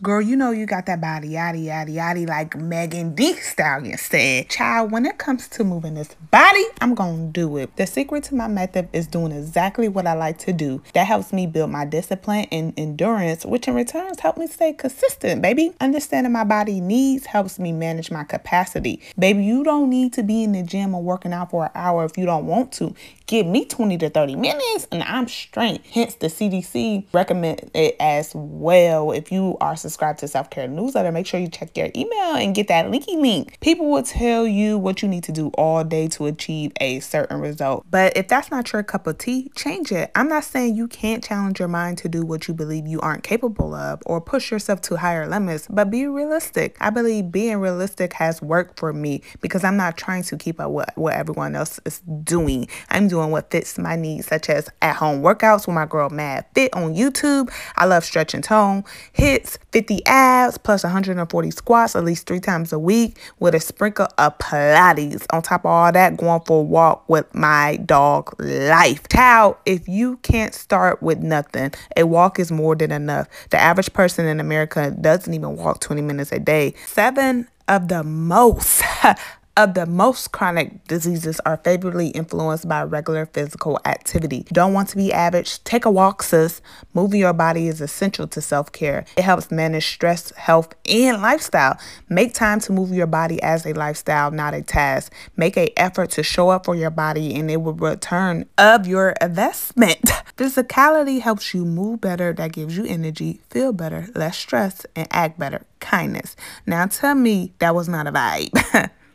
Girl, you know you got that body, yaddy, yaddy, yaddy, like Megan Thee Stallion said. Child, when it comes to moving this body, I'm gonna do it. The secret to my method is doing exactly what I like to do. That helps me build my discipline and endurance, which in returns help me stay consistent, baby. Understanding my body needs helps me manage my capacity. Baby, you don't need to be in the gym or working out for an hour if you don't want to. Give me 20 to 30 minutes and I'm straight. Hence, the CDC recommend it as well if you are subscribe to Self Care Newsletter, make sure you check your email and get that linky link. People will tell you what you need to do all day to achieve a certain result. But if that's not your cup of tea, change it. I'm not saying you can't challenge your mind to do what you believe you aren't capable of or push yourself to higher limits, but be realistic. I believe being realistic has worked for me because I'm not trying to keep up with what everyone else is doing. I'm doing what fits my needs, such as at home workouts with my girl Mad Fit on YouTube. I love stretch and tone, hits, 50 abs plus 140 squats at least three times a week with a sprinkle of Pilates. On top of all that, going for a walk with my dog Life. Child, if you can't start with nothing, a walk is more than enough. The average person in America doesn't even walk 20 minutes a day. Seven of the most of the most chronic diseases are favorably influenced by regular physical activity. Don't want to be average? Take a walk, sis. Moving your body is essential to self care. It helps manage stress, health, and lifestyle. Make time to move your body as a lifestyle, not a task. Make a effort to show up for your body, and it will return of your investment. Physicality helps you move better. That gives you energy, feel better, less stress, and act better. Kindness. Now tell me that was not a vibe.